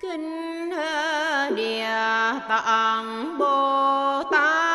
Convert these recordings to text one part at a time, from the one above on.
kinh địa ờ, tạng bồ tát.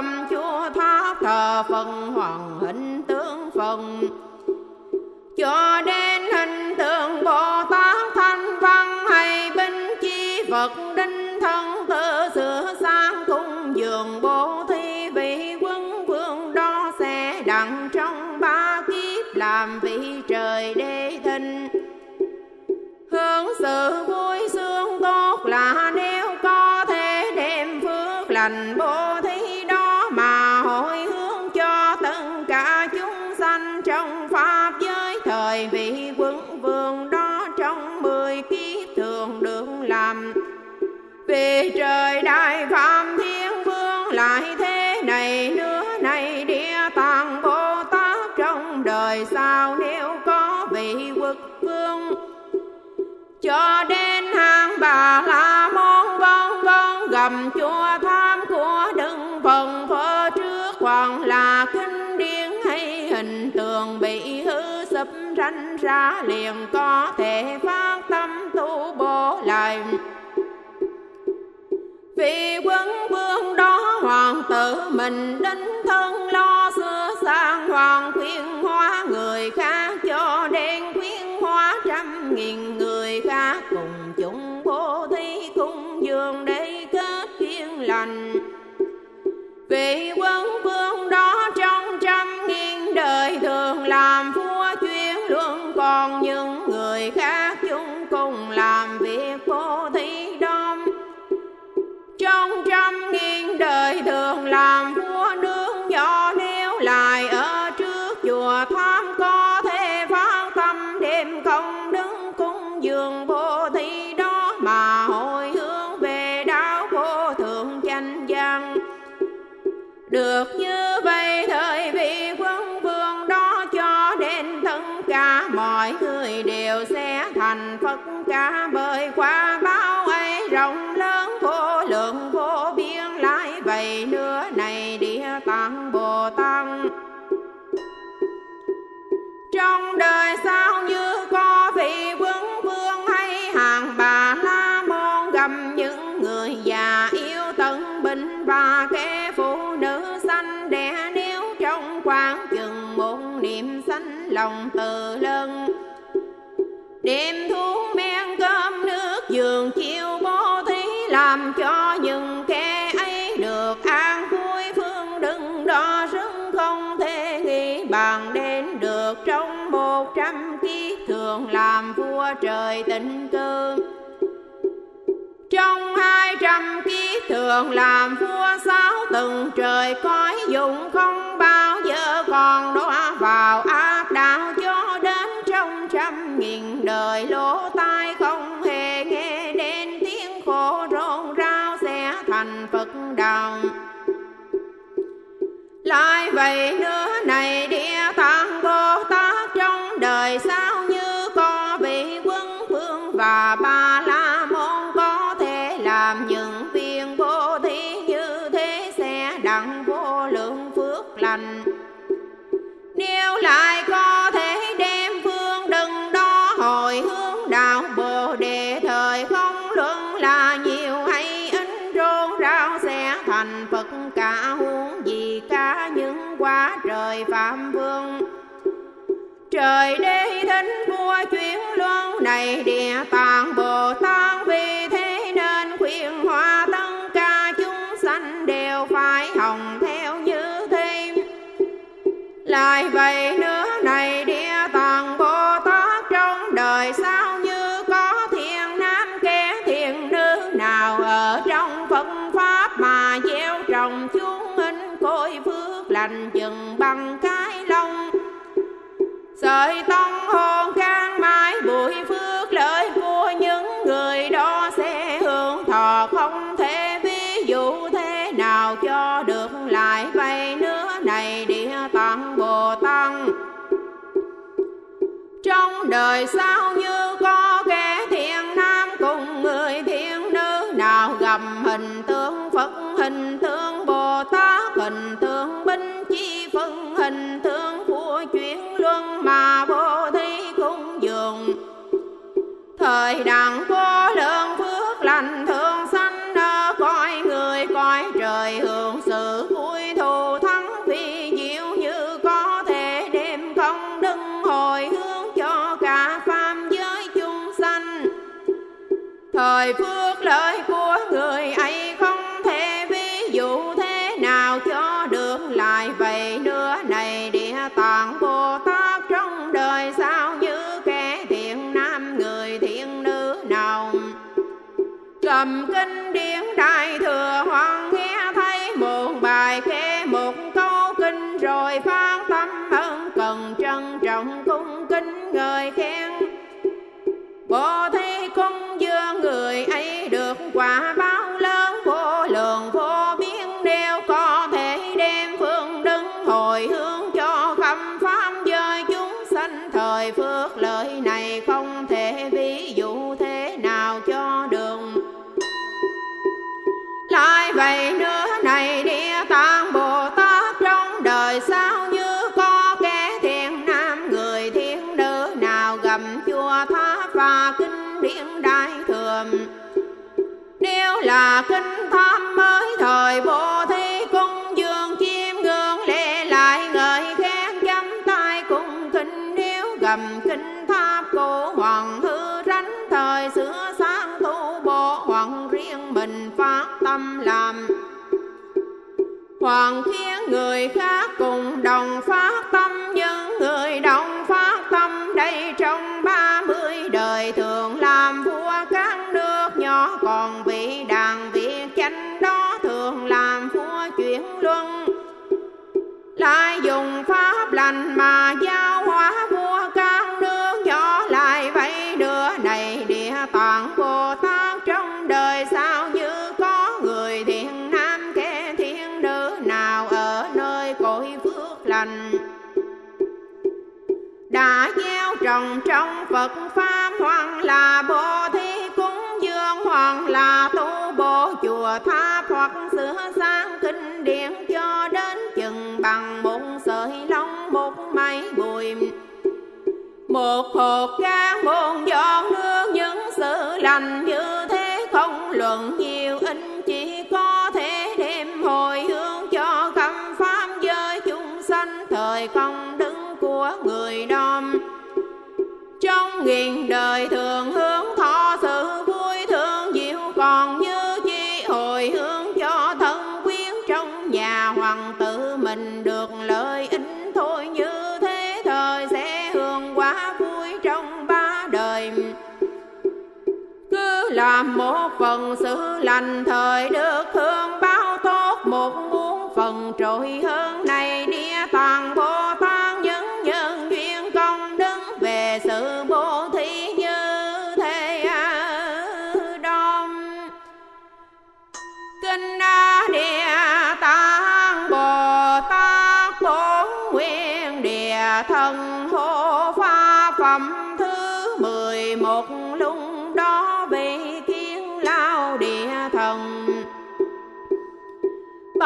tâm chúa tháp thờ phần hoàng hình tướng phần. Cho đến hình tượng bồ tát thanh văn hay binh chi phật đinh thân tự sửa sang cung dường bố thi vị quân vương đo sẽ đặng trong ba kiếp làm vị trời đế thinh hướng sự vui vì trời đại phạm thiên vương lại thế này nữa này địa tạng bồ tát trong đời sau nếu có vị quốc vương. Cho đến hàng bà la môn vân vân gầm chùa tham của đừng phần phơ trước, còn là kinh điển hay hình tượng bị hư sụp ranh ra liền có thể phát tâm tu bổ lại vì quân vương đó hoàng tử mình đến thân lo xưa sang hoàng khuyên hóa người khác cho đen khuyên hóa trăm nghìn người khác cùng chúng bố thí cung dương để kết thiên lành. Vì quân vương đó trong trăm nghìn đời thường làm trăm nghìn đời thường làm vua nương do nếu lại ở trước chùa tham có thể phát tâm đêm công đứng cung dường vô thi đó mà hồi hướng về đạo vô thượng chánh văn. Được như sao như có vị quân vương hay hàng bà la môn gầm những người già yêu tận bình và kẻ phụ nữ sanh đẻ nếu trong khoảng chừng một niệm sanh lòng từ lân đêm thuốc trời tình cư. Trong hai trăm kiếp thường làm vua sáu từng trời cõi dụng không bao giờ còn đọa vào ác đạo cho đến trong trăm nghìn đời lỗ tai không hề nghe đến tiếng khổ rộn rao sẽ thành phật đạo lại vậy nữa này, địa tạng bồ tát trong đời xa lại có thể đem phương đừng đó hồi hướng đạo bồ đề. Thời không luận là nhiều hay ít, rôn rao sẽ thành phật. Cả huống gì cả những quá trời phạm vương. Trời đế thính vua chuyển luân này, địa tạng bồ tát vì thế nên khuyên hóa tất ca chúng sanh đều phải hồng theo như thế. Lại vậy sợi tông hồn khang mãi, bụi phước lợi của những người đó sẽ hưởng thọ. Không thể ví dụ thế nào cho được lại vậy nữa này, địa tạng bồ tăng trong đời sao như con thời đặng có lượng phước lành thương sanh ở cõi người, cõi trời hưởng sự vui thù thắng. Phi diệu như có thể đêm không đứng hồi hướng cho cả phàm giới chúng sanh. Thời phước lợi là kinh tham mới thời vô thi cung dương chim gương lệ lại ngợi khen chấm tay cùng kinh nếu gầm kinh tháp cổ hoàng thư ránh thời xưa sáng tu bộ hoàng riêng mình phát tâm làm. Hoàng khiến người khác cùng đồng phát tâm nhưng người đồng phát tâm đây trong ba mươi đời thường làm vua các nước nhỏ còn vị đại. Lại dùng pháp lành mà giao hóa vua các nước nhỏ lại vậy đưa này địa tạng bồ tát trong đời sao như có người thiện nam kẻ thiên nữ, nào ở nơi cội phước lành. Đã gieo trồng trong Phật pháp một hột ra muôn giọt nước, những sự lành như thế không luận nhiều. Ít chỉ có thể đem hồi hướng cho khắp pháp giới chúng sanh. Thời công đức của người đom. Trong nghìn đời thường hương một phần sự lành thời được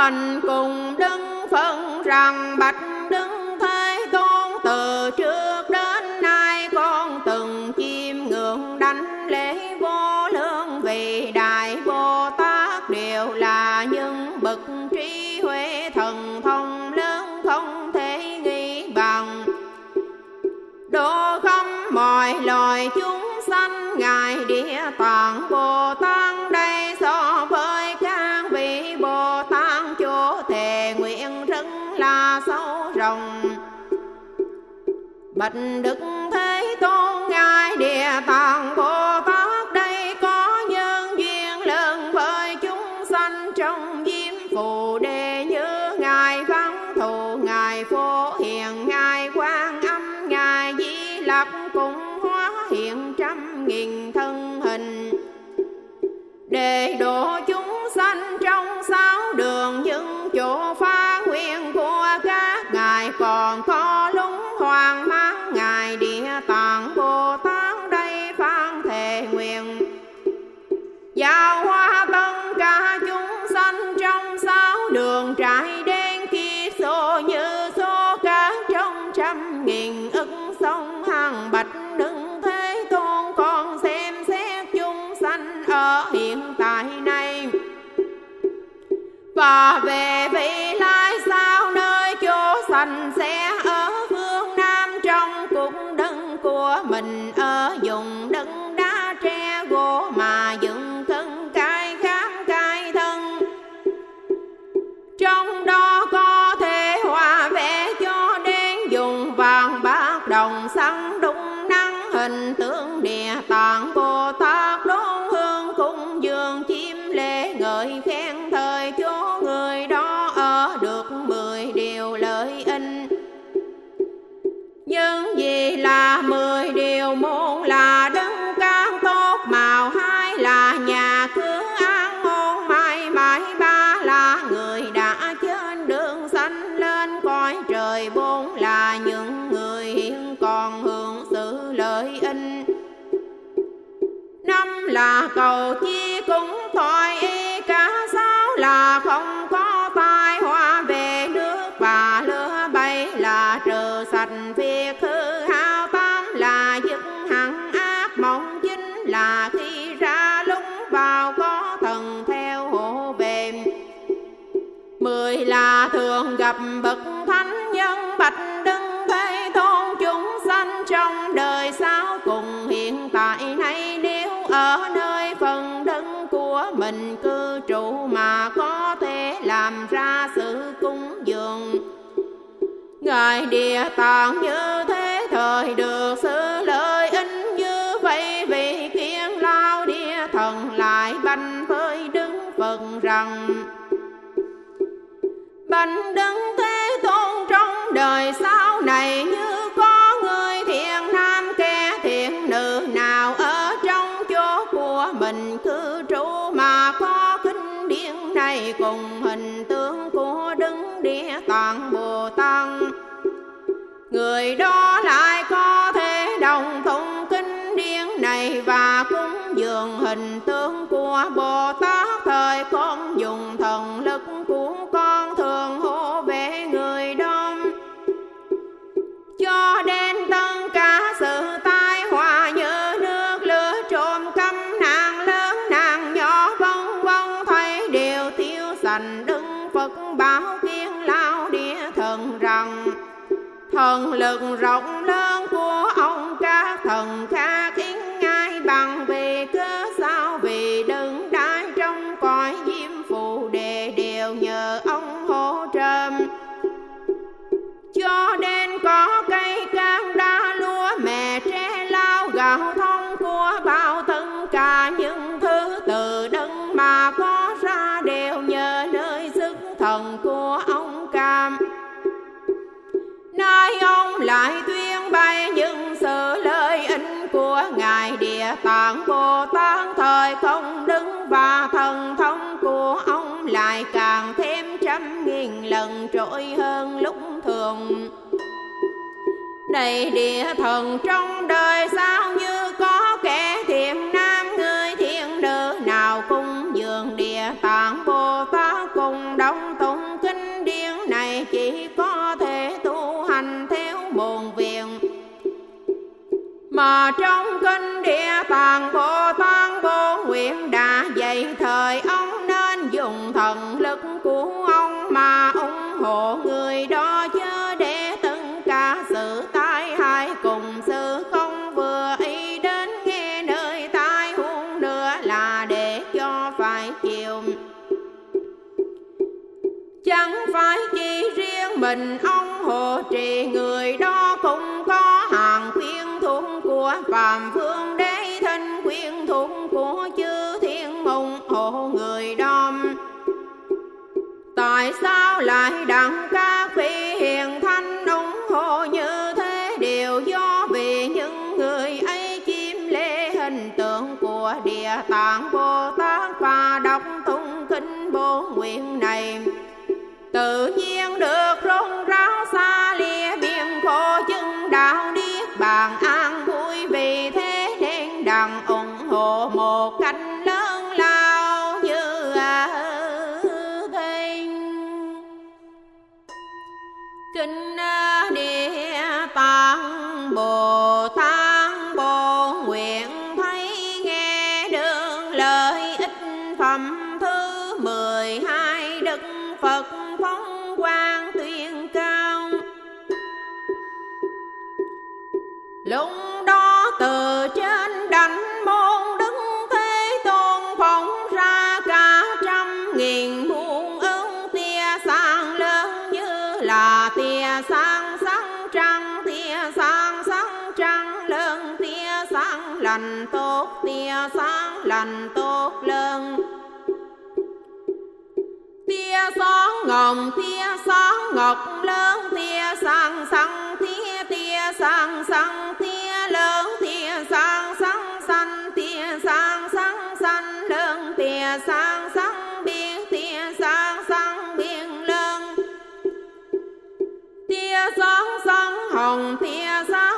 bành cùng đứng phân rằng bạch đứng thế tôn từ trước đến nay con từng chiêm ngưỡng đánh lễ vô lượng vì đại bồ tát đều là những bậc trí huệ thần thông lớn không thể nghi bằng. Độ không mọi loài chúng sanh ngài địa tạng bồ tát bạch đức thế tôn, ngài địa tạng bồ tát, đây có nhân duyên lớn với chúng sanh trong diêm phù đề như ngài văn thù, ngài phổ hiền, ngài quan âm, ngài di lặc, cũng hóa hiện trăm nghìn thân hình. Để độ chúng sanh trong sáu đường, những chỗ pháp và về vị lai sao nơi chỗ sanh là khi ra lúng vào có thần theo hộ về mười là thường gặp bậc thánh nhân bạch đứng thế tôn chúng sanh trong đời sao cùng. Hiện tại nay nếu ở nơi phần đứng của mình cư trụ mà có thể làm ra sự cúng dường. Ngài địa tạng như thế thời được xưa nghênh Đức Thế Tôn trong đời sau này như có người thiện nam kẻ thiện nữ nào ở trong chỗ của mình. Cư trú mà có kinh điển này cùng hình tượng của đứng địa tạng Bồ Tát. Người đó thần lực rộng lớn. lại tuyên bày những sự lợi ích của ngài địa tạng bồ tát. Thời không đứng và thần thông của ông lại càng thêm trăm nghìn lần trội hơn lúc thường. Này địa thần, trong đời sao như mà trong kinh địa tạng bộ lành tốt lớn tia sáng ngọc tia sáng ngọc lớn, tia sáng sáng tia tia sáng sáng tia lớn, tia sáng sáng xanh, tia sáng sáng xanh lớn, tia sáng sáng biên, tia sáng sáng biên lớn tia sáng sáng hồng, tia sang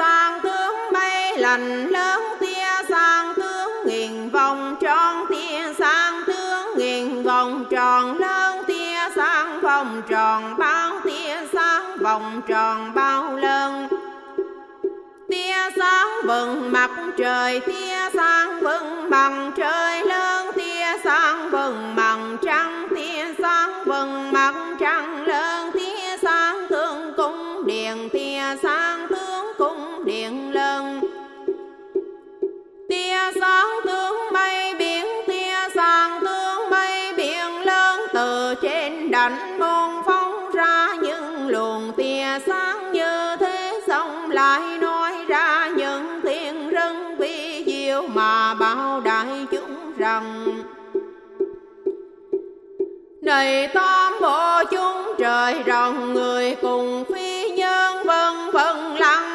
sang tướng bay lành lớn tia sang tướng nghìn vòng tròn tia sang tướng nghìn vòng tròn lớn tia sang vòng tròn bao tia sang vòng tròn bao lớn. Tia sáng vầng mặt trời, tia sáng vầng bằng trời lớn, tia sáng vầng mặt tia sáng tướng mây, biển tia sáng tướng mây, biển lớn từ trên đảnh môn phóng ra. Những luồng tia sáng như thế xong lại nói ra. Những tiếng rưng vi diệu mà bảo đại chúng rằng, này tam bộ chúng trời rộng người cùng phi nhân vân vân lặng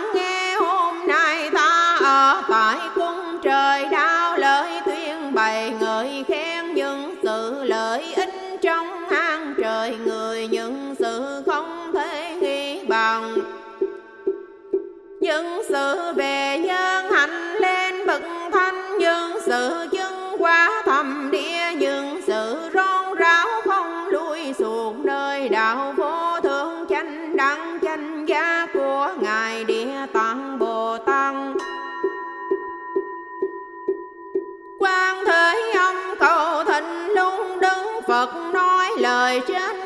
Dân sự về nhân hành lên bậc thanh Dân sự chứng qua thầm địa Dân sự rong ráo không lui xuống nơi đạo vô thượng chánh đăng chánh giá của Ngài Địa Tạng Bồ Tăng quan thế âm cầu thịnh lung đứng, Phật nói lời trên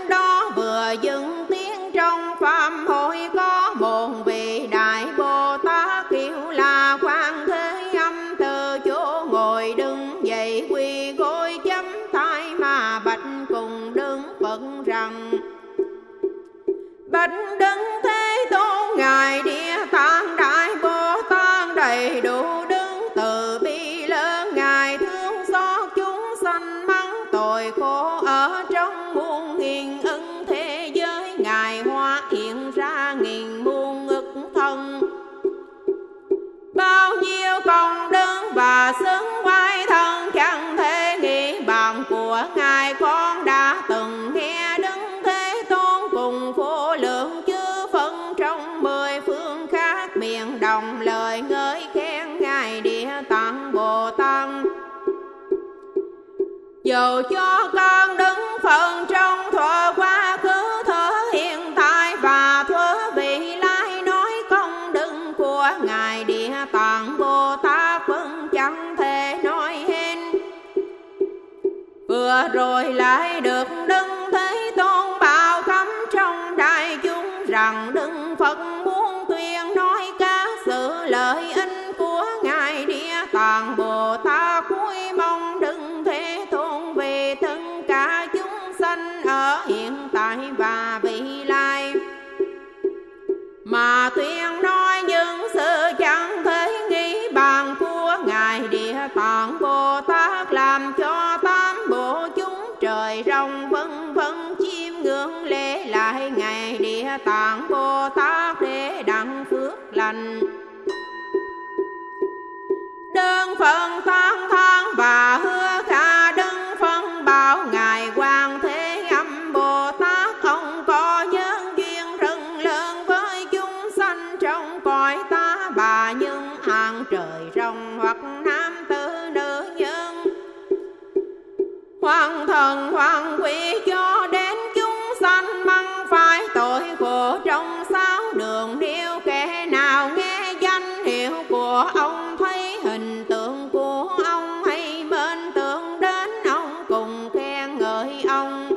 sáu đường điêu kẻ nào nghe danh hiệu của ông thấy hình tượng của ông hay bên tượng đến ông cùng khen ngợi ông.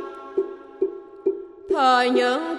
Thời những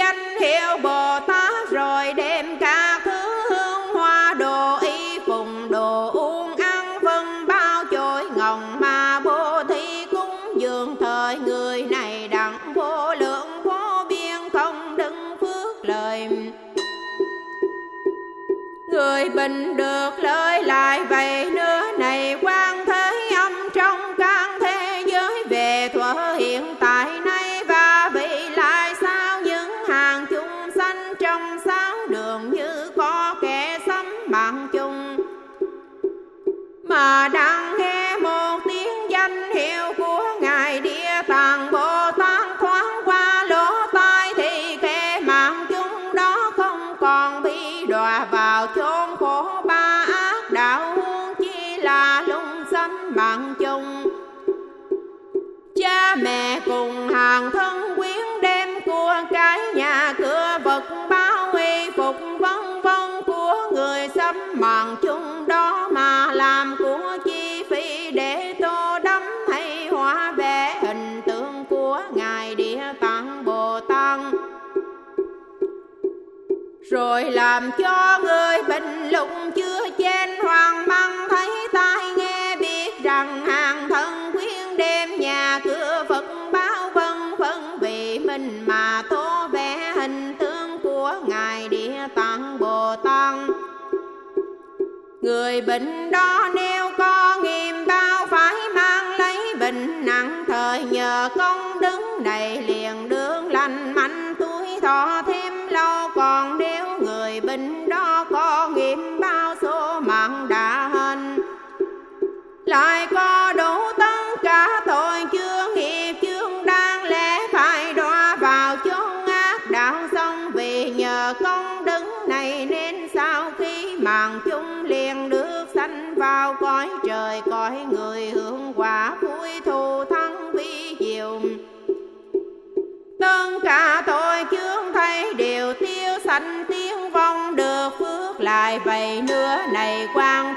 danh hiệu bồ tát rồi đem cả thứ hương hoa đồ y phùng đồ uống ăn, phân bao chổi ngồng ma bồ thi cúng dường thời người này đặng vô lượng vô biên không đứng phước lời. Người bình được lời lại vậy nữa bệnh đó cả tôi chướng thấy đều tiêu sanh, tiếng vong được phước lại, vậy nữa này quang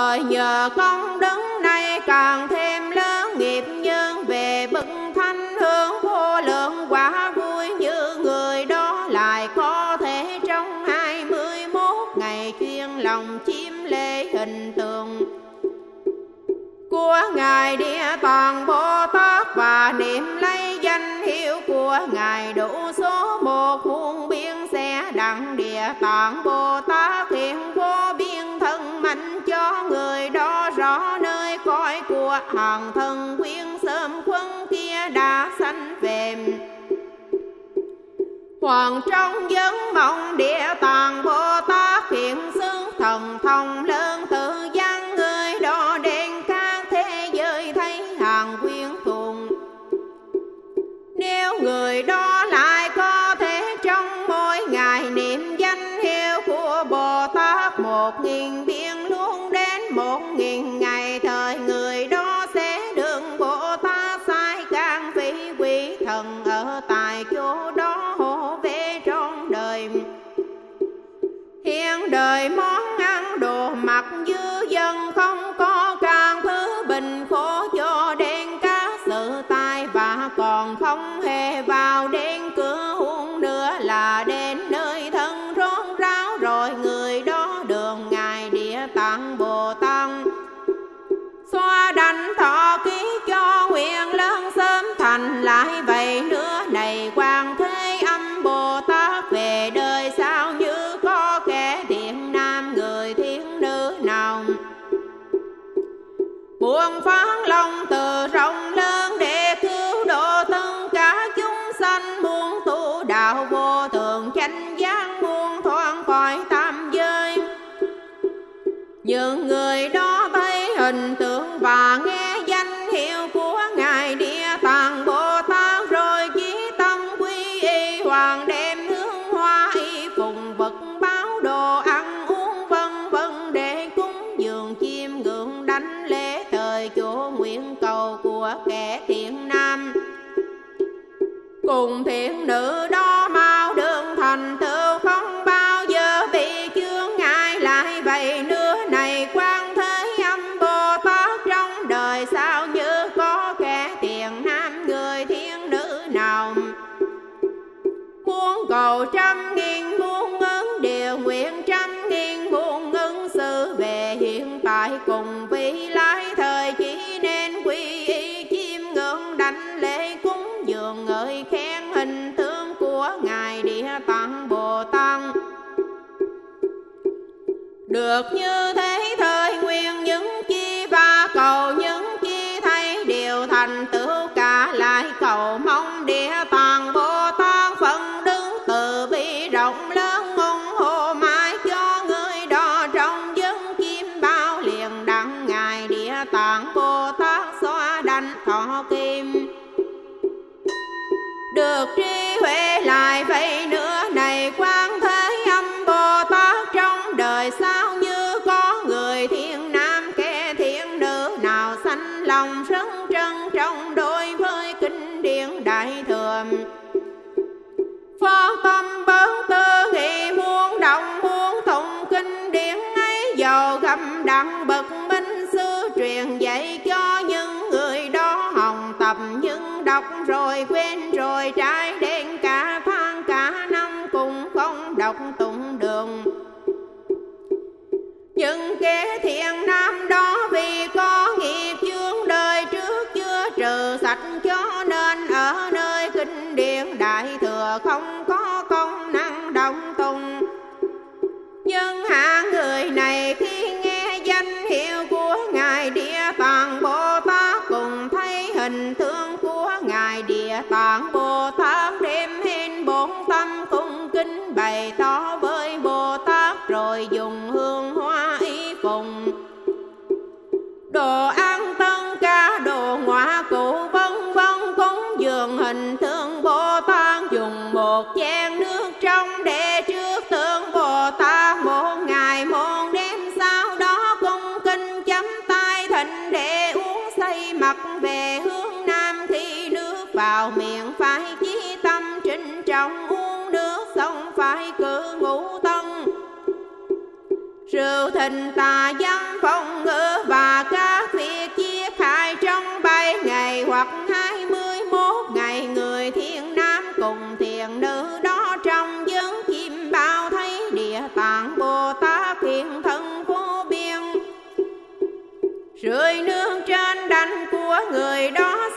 rồi nhờ con đứng nay càng thêm lớn nghiệp nhân về bậc thanh hương vô lượng quả vui như người đó lại có thể trong hai mươi mốt ngày chuyên lòng chiếm lễ hình tượng. Của ngài địa toàn bồ tát và niệm lấy danh hiệu của ngài đủ số một muôn biên sẽ đặng địa tạng bồ tát thiện vô hòn thân quyên sớm quân kia đã sanh về. Hoàng trong dân mộng địa toàn Bồ Tát hiện xương thần thông lớn tự gian người đo đen các thế giới thấy hàng quyên thùng Nếu người đó đời mong những người đó thấy hình tượng và nghe danh hiệu của ngài địa tạng bồ tát. Rồi chí tâm quy y hoàng đem hương hoa y phùng vật, báo đồ ăn, uống vân vân để cúng dường chim ngưỡng đánh lễ thời chỗ nguyện cầu của kẻ thiện nam. Cùng thiện nữ đó được như thương Bồ Tát dùng một chén nước trong để trước tượng Bồ Tát. Một ngày, một đêm sau đó cung kinh chấm tay thịnh để uống say mặt về hướng nam khi nước vào miệng phải chí tâm trinh trọng, uống nước xong phải cử ngũ tân rượu thịnh tà dân phong ngữ và cái người đó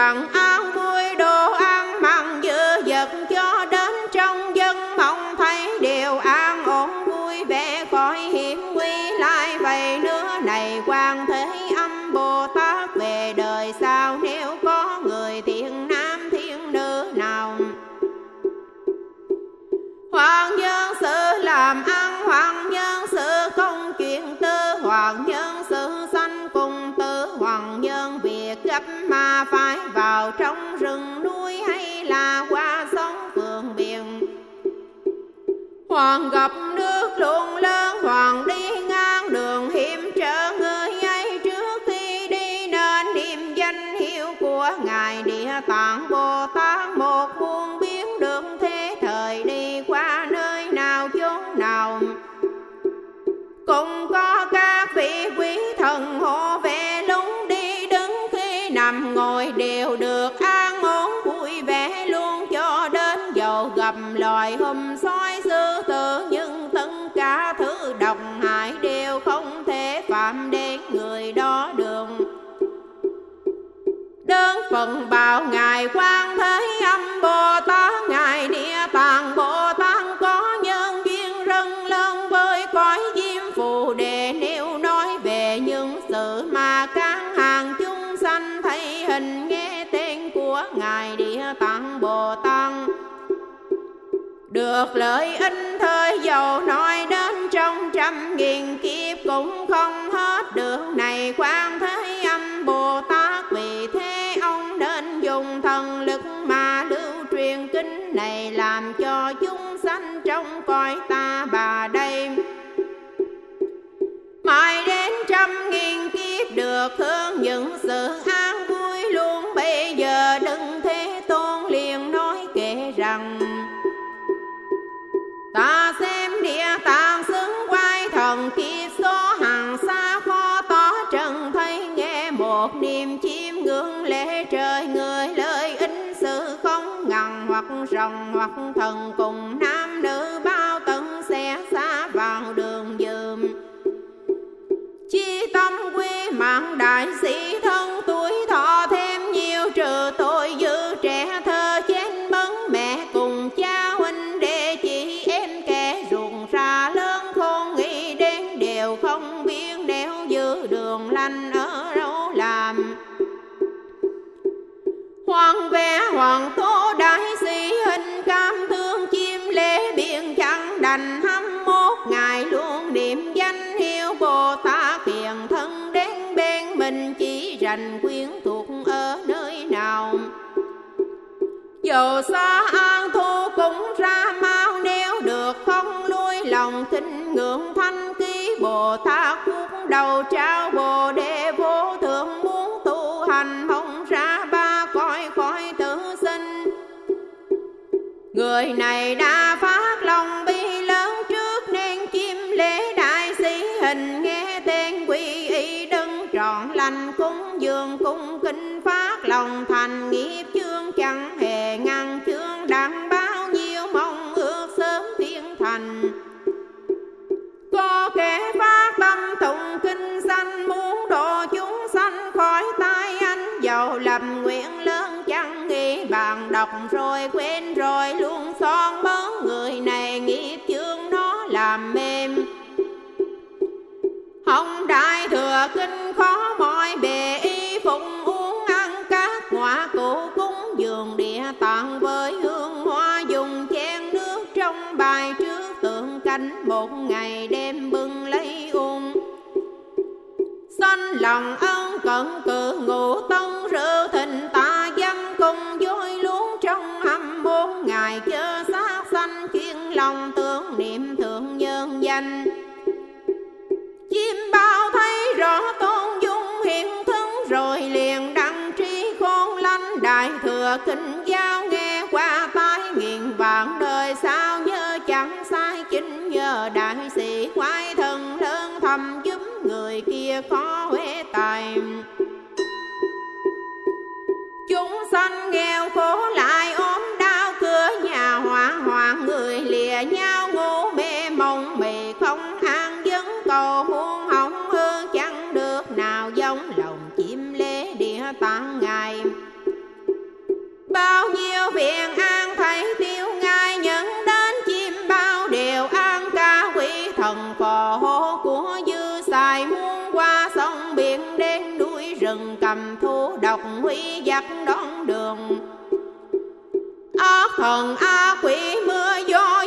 trần an vui đồ ăn mặn dư dật cho đến trong dân mong thấy điều an ổn vui vẻ khỏi hiểm nguy. Lại vậy nữa này quan thế âm bồ tát về đời sau, nếu có người thiện nam thiên nữ nào? Hoàng dân sự làm ăn hoàng gặp nước luận lớn hoàng đi đồ xa an thu cũng ra mau, nếu được không nuôi lòng thinh ngưỡng thanh ký, bồ tát cuốc đầu trao bồ đề vô thượng, muốn tu hành mong ra ba cõi khỏi tử sinh. Người này đã phát lòng ân cận cự ngụ tông rượu thịnh ta dân cùng vui luôn trong hầm bốn ngày chớ xác sanh chuyên lòng tưởng niệm thượng nhân danh. Chim bao thấy rõ tôn dung hiện thân rồi liền đăng tri khôn lanh đại thừa kinh giao nghe chúng sanh nghèo khổ lại ốm đau, cửa nhà hỏa hoạn, người lìa nhau, ngủ mê mộng mì không ăn dân cầu muôn hồng hư, chẳng được nào giống, lòng chim lê địa tạng ngày. Bao nhiêu phiền ai cầm thu độc huy giặc đón đường. A thần a quỷ mưa gió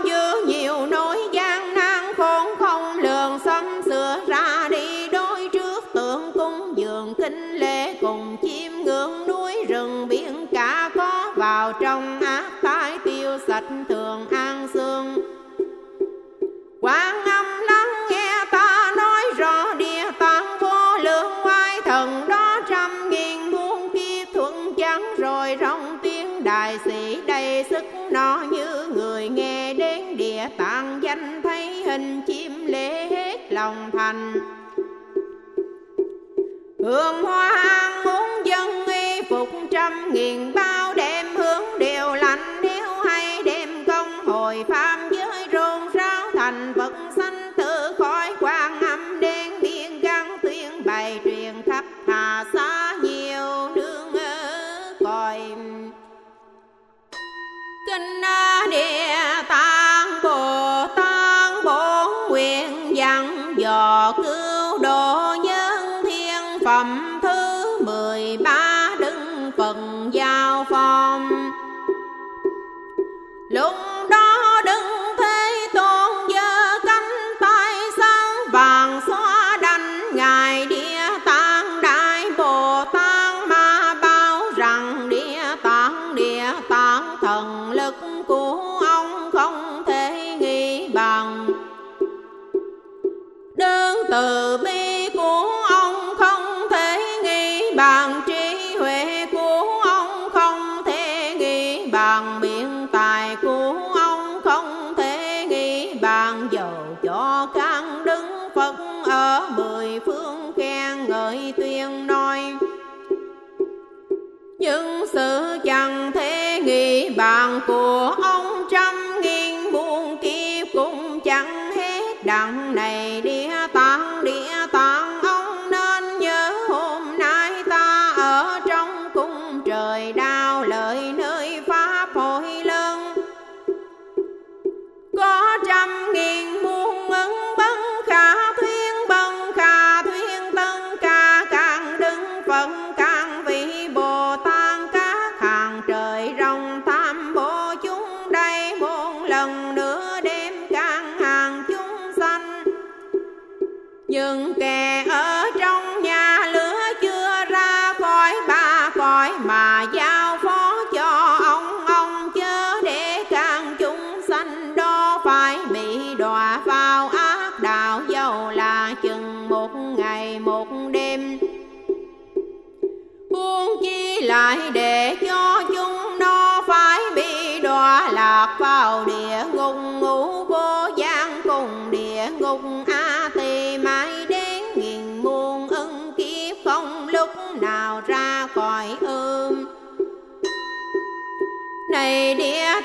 lành. Hương hoa muốn dân y phục trăm nghìn bao đêm hướng đều lành sự chẳng thế nghĩ bàn của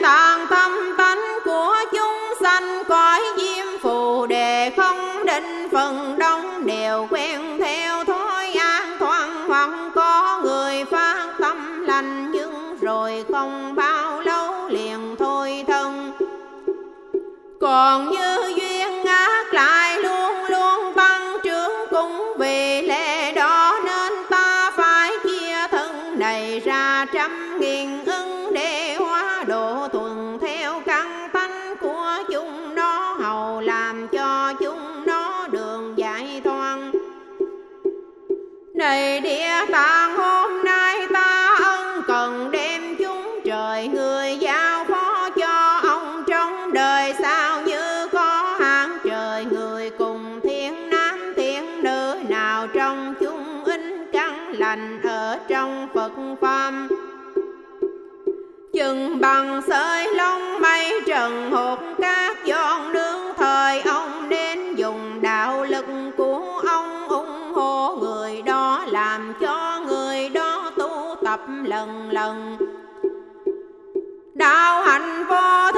tàn tâm tánh của chúng sanh, cõi diêm phù đề không định phần đông đều quen theo thói an thoáng hoặc có người phát tâm lành nhưng rồi không bao lâu liền thôi thân. Còn như tạng hôm nay ta ân cần đem chúng trời người giao phó cho ông trong đời. Sao như có hàng trời người cùng thiên nam thiên nữ, nào trong chúng in căn lành ở trong Phật pháp chừng bằng sợi hạnh vô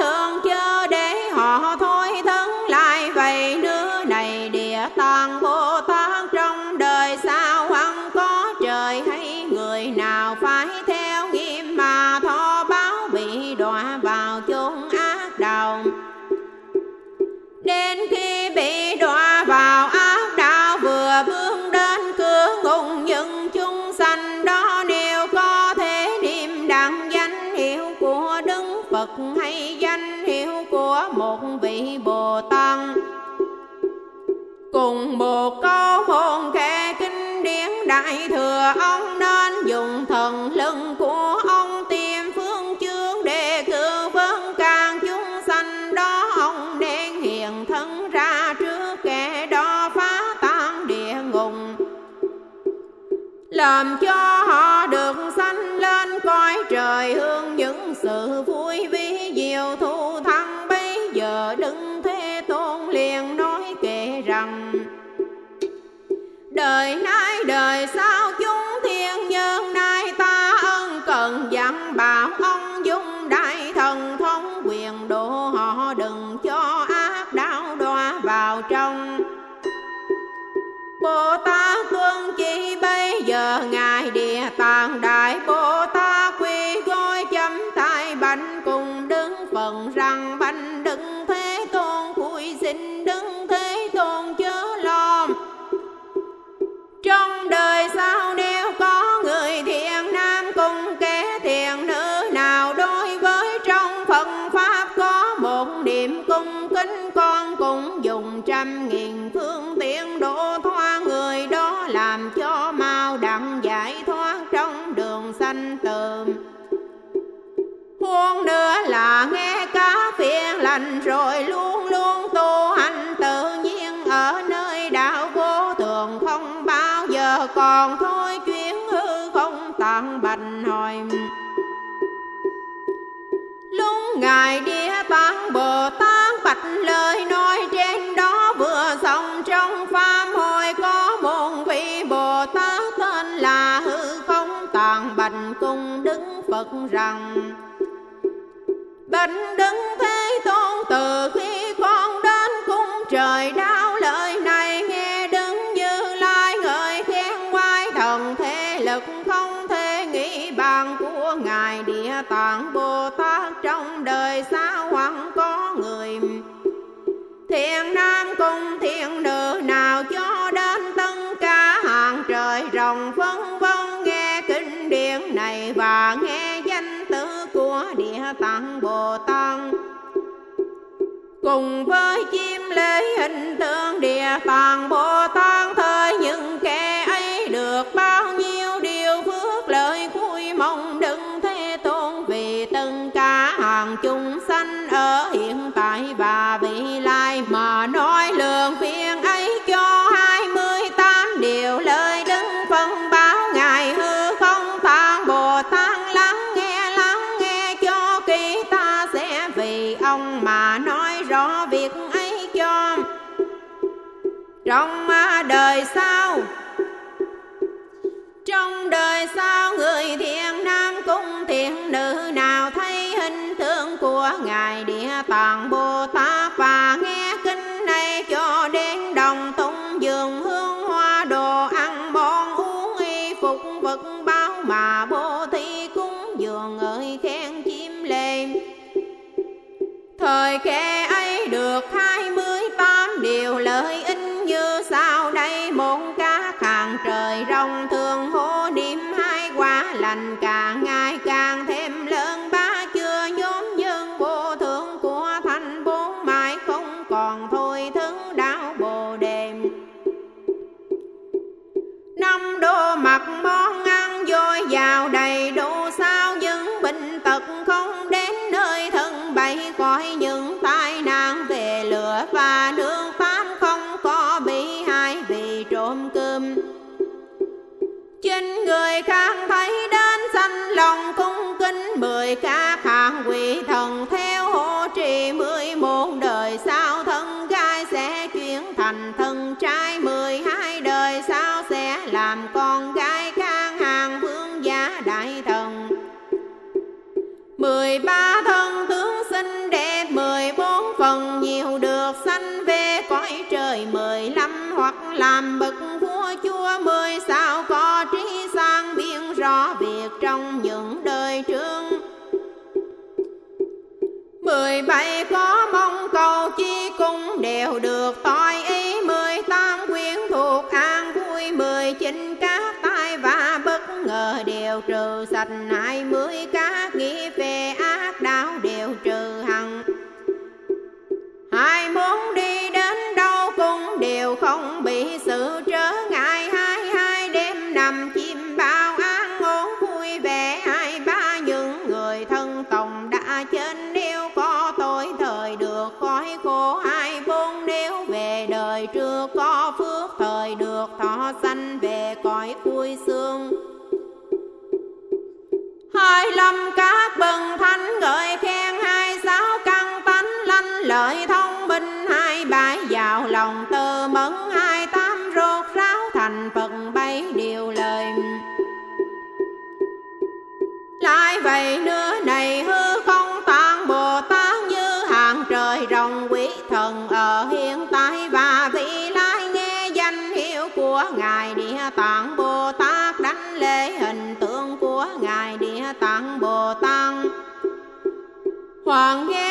kẻ nữ nào đối với trong Phật Pháp có một niệm cung kính, con cũng dùng trăm nghìn phương tiện độ thoa người đó làm cho mau đặng giải thoát trong đường sanh tường. Huống nữa là nghe cá phiền lành rồi luôn ngài địa tạng bồ tát bạch lời nói trên đó vừa xong trong pháp hội có một vị bồ tát tên là hư không tạng bành cung đứng phật rằng, Bạch đứng thế tôn từ khi thiện nam cùng thiện nữ nào cho đến tất cả hàng trời rồng phân vân nghe kinh điển này và nghe danh tử của địa tạng bồ tát. Cùng với chim lễ hình tượng địa tạng bồ tát, thời những trong đời sau, trong đời sau người thiện nam cung thiện nữ, nào thấy hình tượng của ngài địa tạng bồ tát và nghe kinh này cho đến đồng tung giường hương hoa đồ ăn bon uống y phục vật báo mà bố thi cúng dường ơi khen chim lên thời khe vậy nữa này hư không toàn bồ tát như hàng trời rồng. Quý thần ở hiện tại và vị lai nghe danh hiệu của ngài địa tạng. Bồ tát đánh lễ hình tượng của ngài địa tạng bồ tát. Hoàng nghe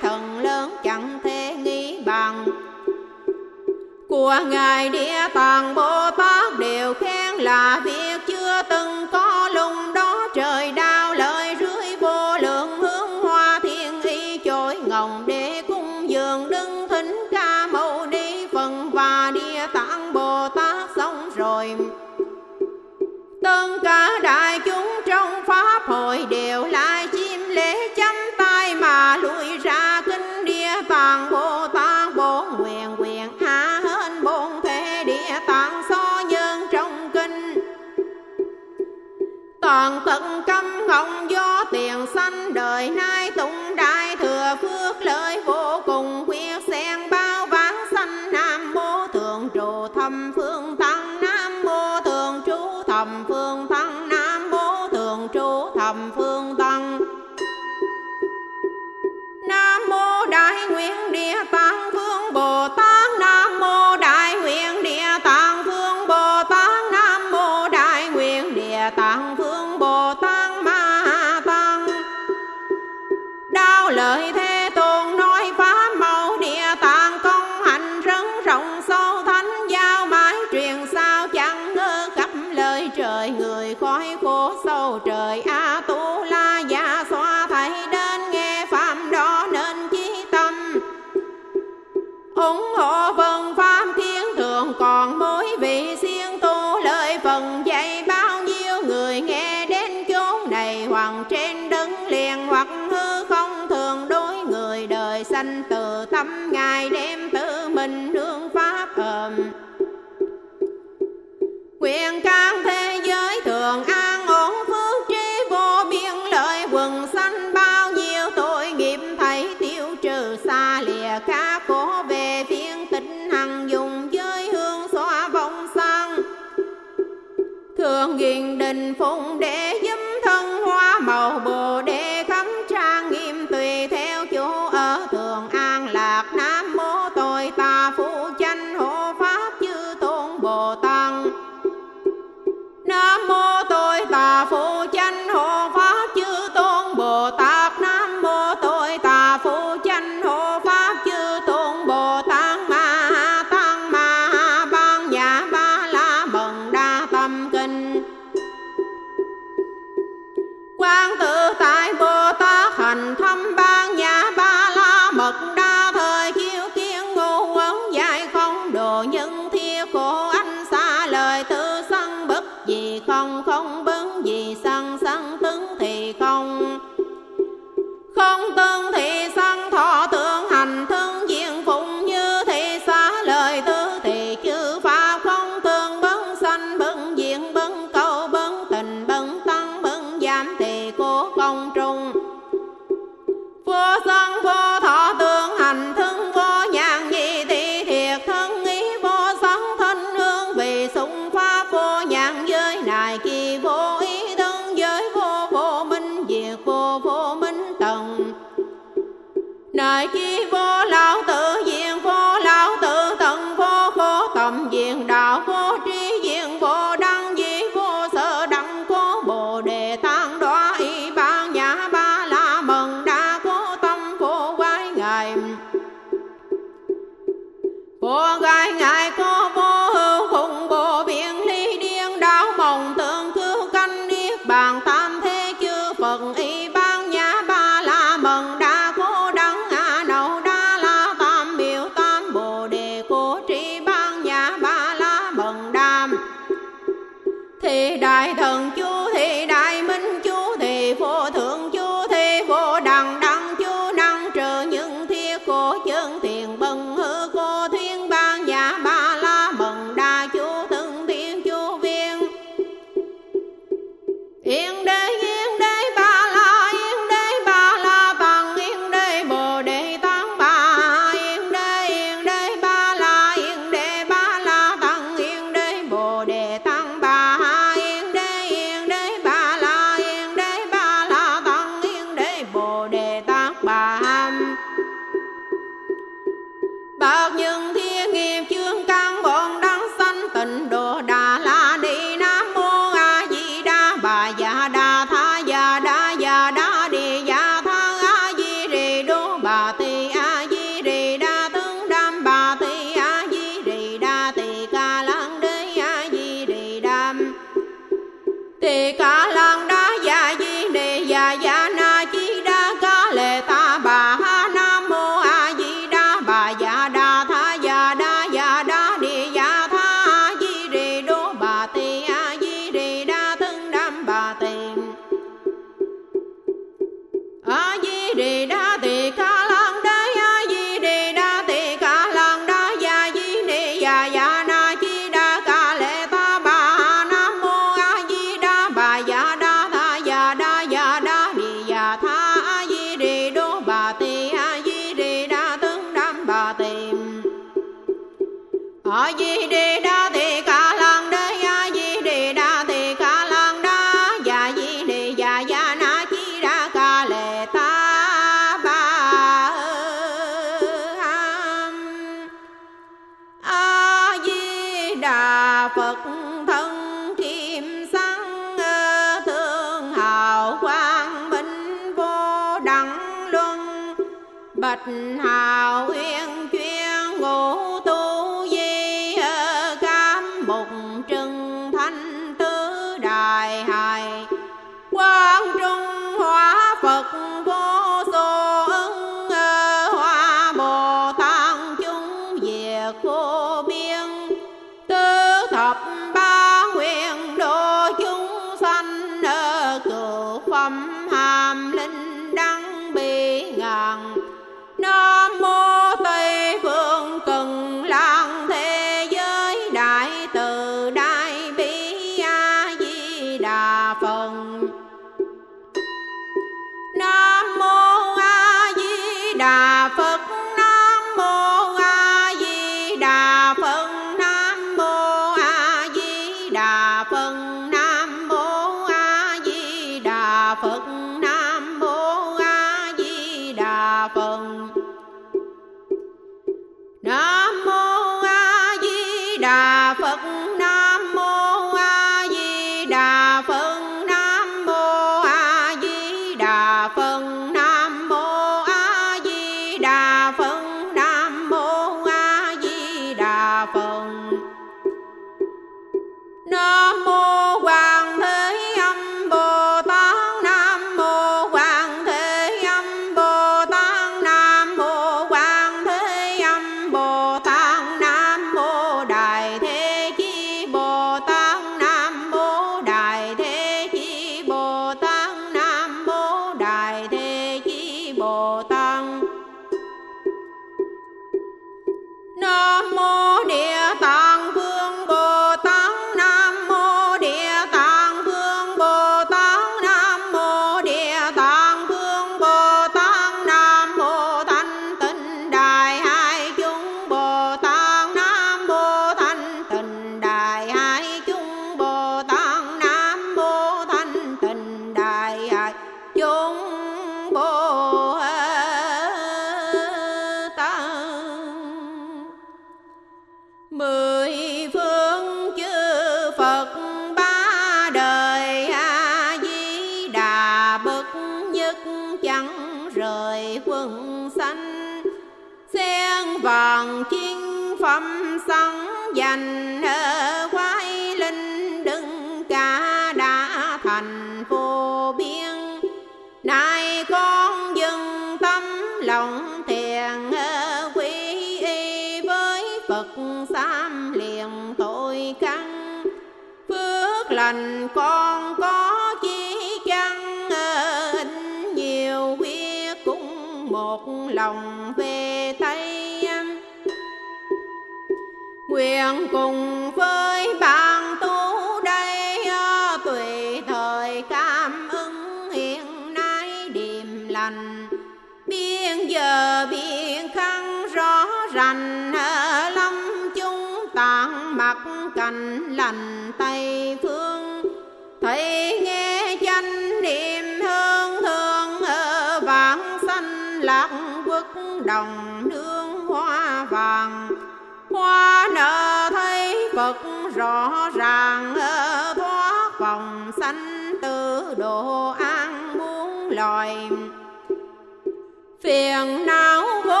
phiền não vô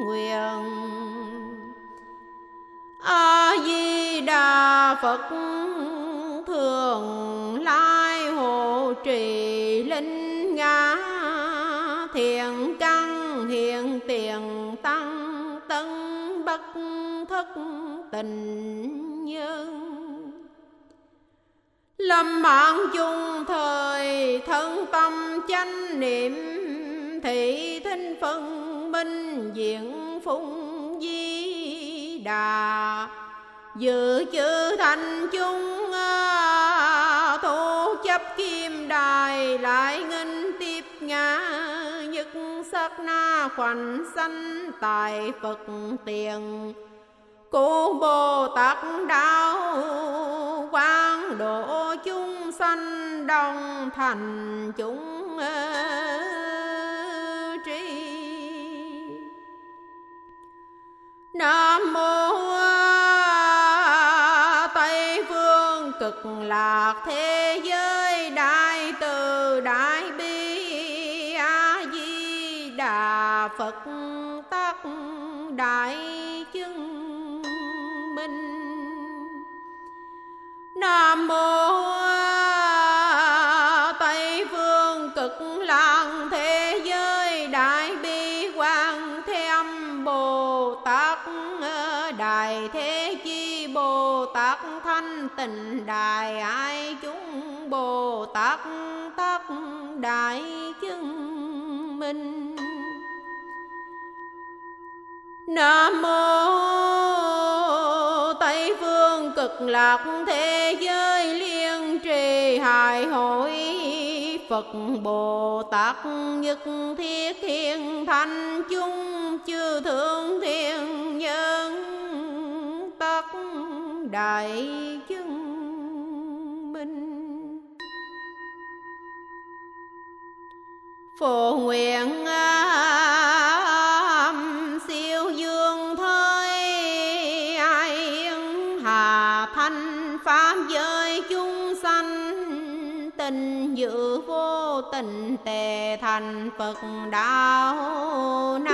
nguyện. A di đà phật thường lai hộ trì linh ngã thiện căn, hiện tiền tăng, tân bất thất tình nhân lâm mạng chung thời thân tâm chánh niệm, thị thinh phân minh diện phung di đà, dự chữ thành chung à, tu chấp kim đài lại ngân tiếp ngã, nhất sắc na khoảnh sanh tại phật tiền. Cô bồ tát đạo quang độ chúng sanh đồng thành chúng à, nam mô tây phương cực lạc thế giới đại từ đại bi a di đà phật tắc đại chứng minh. Nam mô tình đại ai chúng Bồ Tát tất đại chứng minh. Nam mô Tây phương cực lạc thế giới liên trì hài hội Phật Bồ Tát nhất thiết thiên thanh chung chư thượng thiên nhân tất đại chứng minh. Phổ nguyện âm siêu dương thơi ai hà thanh pháp giới chúng sanh. Tình dự vô tình tề thành phật đạo nam